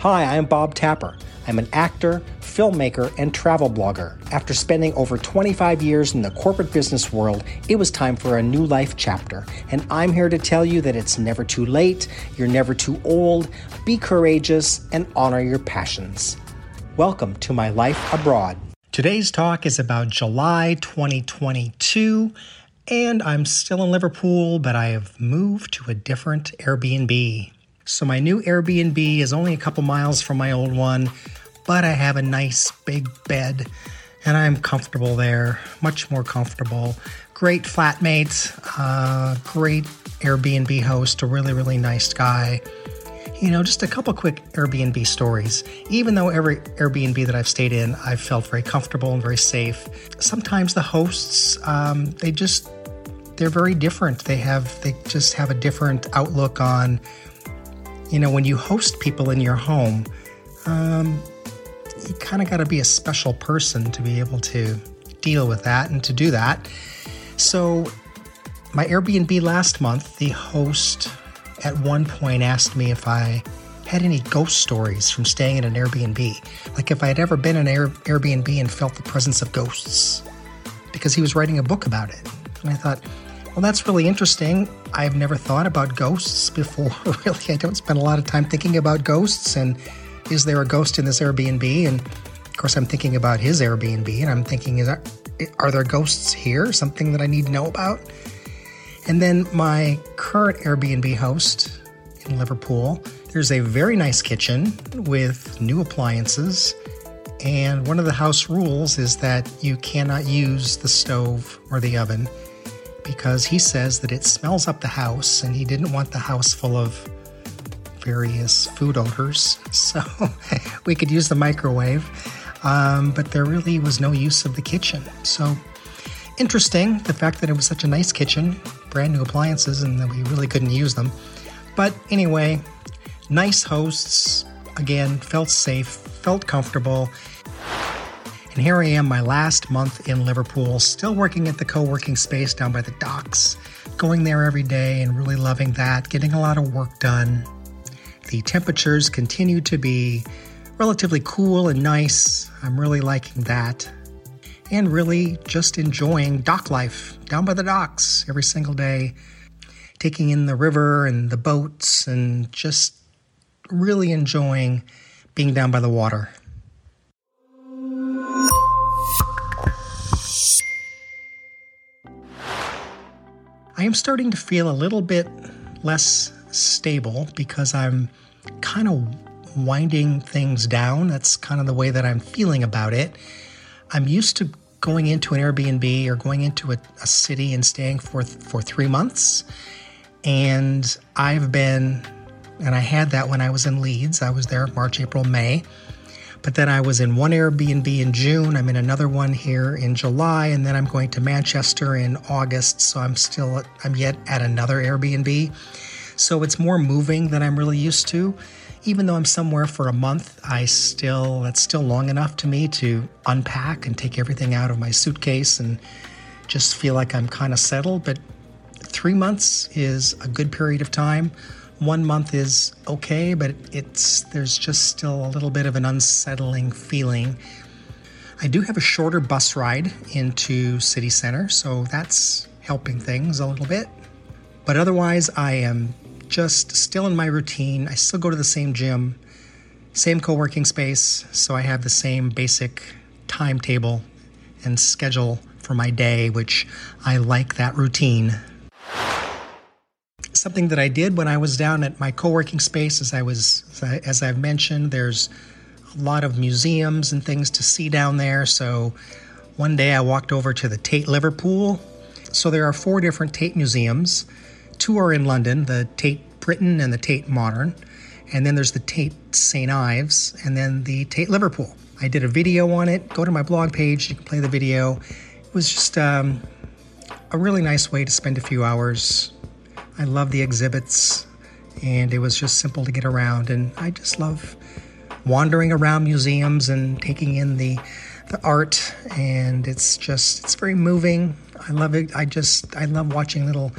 Hi, I'm Bob Tapper. I'm an actor, filmmaker, and travel blogger. After spending over 25 years in the corporate business world, it was time for a new life chapter. And I'm here to tell you that it's never too late, you're never too old, be courageous, and honor your passions. Welcome to my life abroad. Today's talk is about July 2022, and I'm still in Liverpool, but I have moved to a different Airbnb. So my new Airbnb is only a couple miles from my old one, but I have a nice big bed and I'm comfortable there, much more comfortable. Great flatmates, uh, great Airbnb host, a really, really nice guy. You know, just a couple quick Airbnb stories. Even though every Airbnb that I've stayed in, I've felt very comfortable and very safe. Sometimes the hosts, um, they just, they're very different. They have, they just have a different outlook on you know, when you host people in your home, um, you kind of got to be a special person to be able to deal with that and to do that. So, my Airbnb last month, the host at one point asked me if I had any ghost stories from staying in an Airbnb. Like if I had ever been in an Air- Airbnb and felt the presence of ghosts, because he was writing a book about it. And I thought, well, that's really interesting. I've never thought about ghosts before, really. I don't spend a lot of time thinking about ghosts. And is there a ghost in this Airbnb? And of course, I'm thinking about his Airbnb, and I'm thinking, is are there ghosts here? Something that I need to know about? And then my current Airbnb host in Liverpool, there's a very nice kitchen with new appliances. And one of the house rules is that you cannot use the stove or the oven because he says that it smells up the house and he didn't want the house full of various food odors. So we could use the microwave, um, but there really was no use of the kitchen. So interesting the fact that it was such a nice kitchen, brand new appliances, and that we really couldn't use them. But anyway, nice hosts. Again, felt safe, felt comfortable. And here I am, my last month in Liverpool, still working at the co working space down by the docks, going there every day and really loving that, getting a lot of work done. The temperatures continue to be relatively cool and nice. I'm really liking that. And really just enjoying dock life down by the docks every single day, taking in the river and the boats and just really enjoying being down by the water. I am starting to feel a little bit less stable because I'm kind of winding things down. That's kind of the way that I'm feeling about it. I'm used to going into an Airbnb or going into a, a city and staying for for three months, and I've been, and I had that when I was in Leeds. I was there March, April, May. But then I was in one Airbnb in June. I'm in another one here in July, and then I'm going to Manchester in August. So I'm still, I'm yet at another Airbnb. So it's more moving than I'm really used to. Even though I'm somewhere for a month, I still, that's still long enough to me to unpack and take everything out of my suitcase and just feel like I'm kind of settled. But three months is a good period of time one month is okay, but it's there's just still a little bit of an unsettling feeling. I do have a shorter bus ride into city center, so that's helping things a little bit. But otherwise, I am just still in my routine. I still go to the same gym, same co working space, so I have the same basic timetable and schedule for my day, which I like that routine something that I did when I was down at my co-working space. As I was, as I've mentioned, there's a lot of museums and things to see down there. So one day I walked over to the Tate Liverpool. So there are four different Tate museums. Two are in London: the Tate Britain and the Tate Modern. And then there's the Tate St. Ives, and then the Tate Liverpool. I did a video on it. Go to my blog page, you can play the video. It was just um, a really nice way to spend a few hours I love the exhibits, and it was just simple to get around. And I just love wandering around museums and taking in the the art, and it's just it's very moving. I love it. I just I love watching little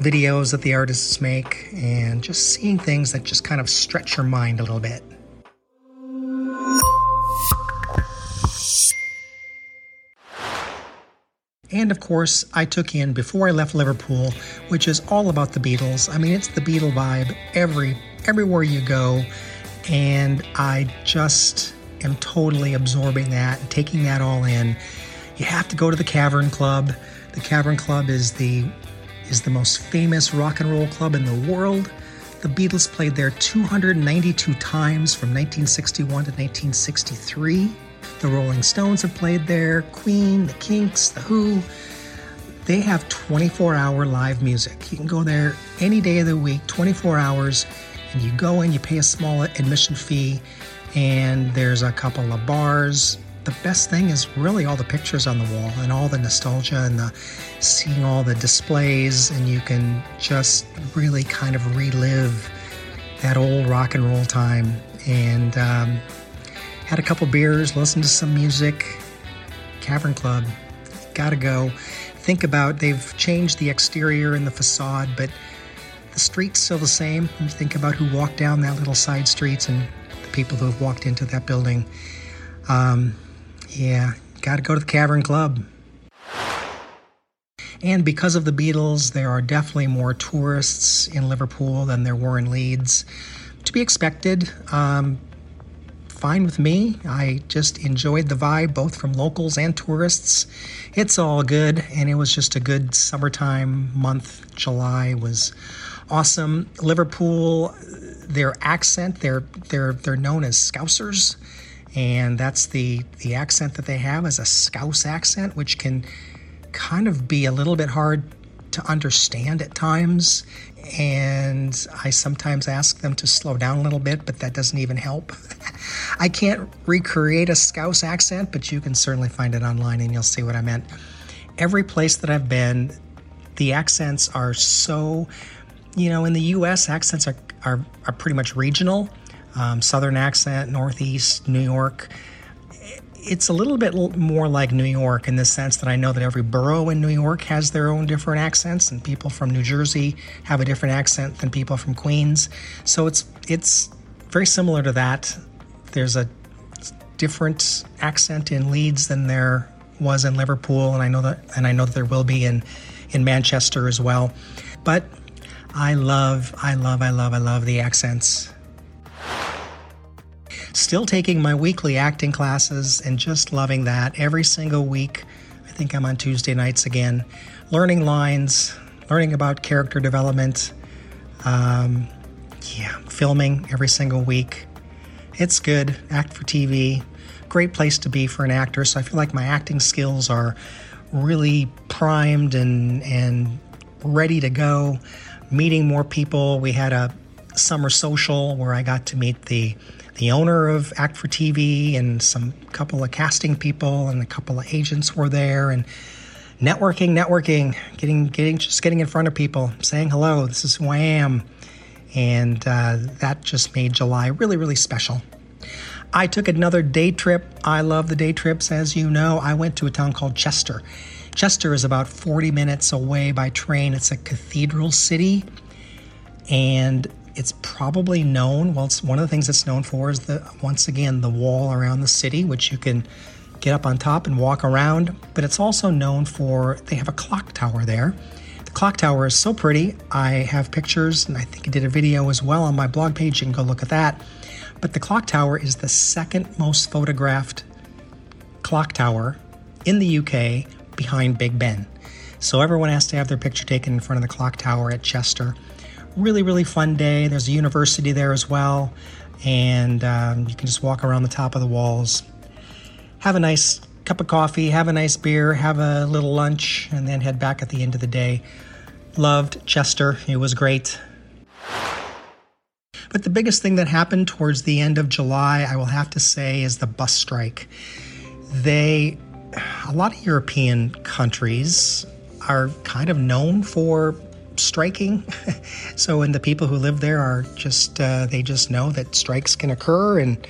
videos that the artists make and just seeing things that just kind of stretch your mind a little bit. And of course, I took in Before I Left Liverpool, which is all about the Beatles. I mean, it's the Beatle vibe every everywhere you go, and I just am totally absorbing that and taking that all in. You have to go to the Cavern Club. The Cavern Club is the is the most famous rock and roll club in the world. The Beatles played there 292 times from 1961 to 1963. The Rolling Stones have played there, Queen, The Kinks, The Who. They have 24 hour live music. You can go there any day of the week, 24 hours, and you go in, you pay a small admission fee, and there's a couple of bars. The best thing is really all the pictures on the wall and all the nostalgia and the seeing all the displays, and you can just really kind of relive that old rock and roll time. And um, had a couple beers, listened to some music. Cavern Club, gotta go. Think about they've changed the exterior and the facade, but the street's still the same. And think about who walked down that little side streets and the people who have walked into that building. Um, yeah, gotta go to the Cavern Club. And because of the Beatles, there are definitely more tourists in Liverpool than there were in Leeds. To be expected, um, fine with me. I just enjoyed the vibe both from locals and tourists. It's all good, and it was just a good summertime month. July was awesome. Liverpool, their accent, they're they're they're known as Scousers, and that's the the accent that they have is a Scouse accent, which can kind of be a little bit hard to understand at times. And I sometimes ask them to slow down a little bit, but that doesn't even help. I can't recreate a Scouse accent, but you can certainly find it online and you'll see what I meant. Every place that I've been, the accents are so, you know, in the US, accents are, are, are pretty much regional. Um, Southern accent, Northeast, New York it's a little bit more like New York in the sense that I know that every borough in New York has their own different accents, and people from New Jersey have a different accent than people from Queens. So it's it's very similar to that. There's a different accent in Leeds than there was in Liverpool, and I know that and I know that there will be in in Manchester as well. But I love, I love, I love, I love the accents Still taking my weekly acting classes and just loving that every single week. I think I'm on Tuesday nights again, learning lines, learning about character development. Um, yeah, filming every single week. It's good. Act for TV. Great place to be for an actor. So I feel like my acting skills are really primed and and ready to go. Meeting more people. We had a summer social where I got to meet the the owner of Act for TV and some couple of casting people and a couple of agents were there and networking, networking, getting getting just getting in front of people, saying hello. This is who I am, and uh, that just made July really really special. I took another day trip. I love the day trips, as you know. I went to a town called Chester. Chester is about 40 minutes away by train. It's a cathedral city, and it's probably known. Well, it's one of the things it's known for is the once again the wall around the city, which you can get up on top and walk around. But it's also known for they have a clock tower there. Clock tower is so pretty. I have pictures, and I think I did a video as well on my blog page. You can go look at that. But the clock tower is the second most photographed clock tower in the UK behind Big Ben. So everyone has to have their picture taken in front of the clock tower at Chester really, really fun day. There's a university there as well, and um, you can just walk around the top of the walls, have a nice cup of coffee, have a nice beer, have a little lunch, and then head back at the end of the day. Loved Chester, it was great. But the biggest thing that happened towards the end of July, I will have to say, is the bus strike. They, a lot of European countries are kind of known for striking. so, and the people who live there are just, uh, they just know that strikes can occur and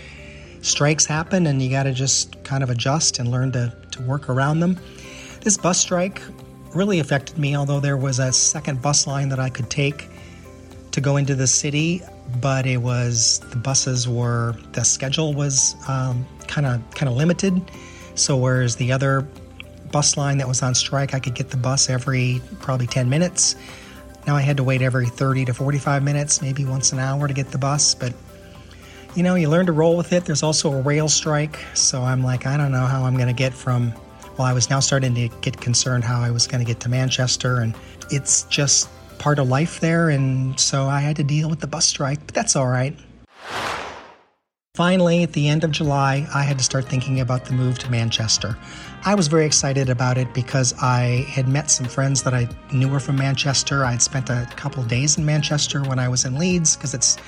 strikes happen, and you got to just kind of adjust and learn to, to work around them. This bus strike really affected me, although there was a second bus line that I could take to go into the city, but it was the buses were the schedule was kind of kind of limited. So whereas the other bus line that was on strike, I could get the bus every probably 10 minutes. Now I had to wait every 30 to 45 minutes, maybe once an hour to get the bus, but you know, you learn to roll with it. There's also a rail strike, so I'm like, I don't know how I'm going to get from. Well, I was now starting to get concerned how I was going to get to Manchester, and it's just part of life there, and so I had to deal with the bus strike, but that's all right. Finally, at the end of July, I had to start thinking about the move to Manchester. I was very excited about it because I had met some friends that I knew were from Manchester. I had spent a couple days in Manchester when I was in Leeds because it's,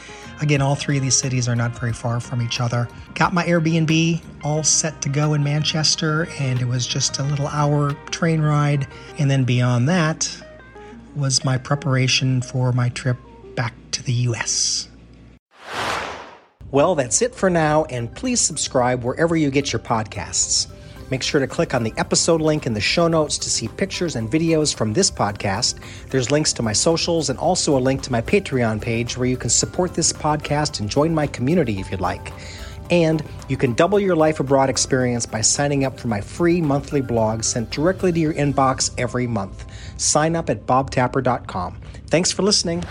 again, all three of these cities are not very far from each other. Got my Airbnb all set to go in Manchester, and it was just a little hour train ride. And then beyond that was my preparation for my trip back to the US. Well, that's it for now, and please subscribe wherever you get your podcasts. Make sure to click on the episode link in the show notes to see pictures and videos from this podcast. There's links to my socials and also a link to my Patreon page where you can support this podcast and join my community if you'd like. And you can double your life abroad experience by signing up for my free monthly blog sent directly to your inbox every month. Sign up at bobtapper.com. Thanks for listening.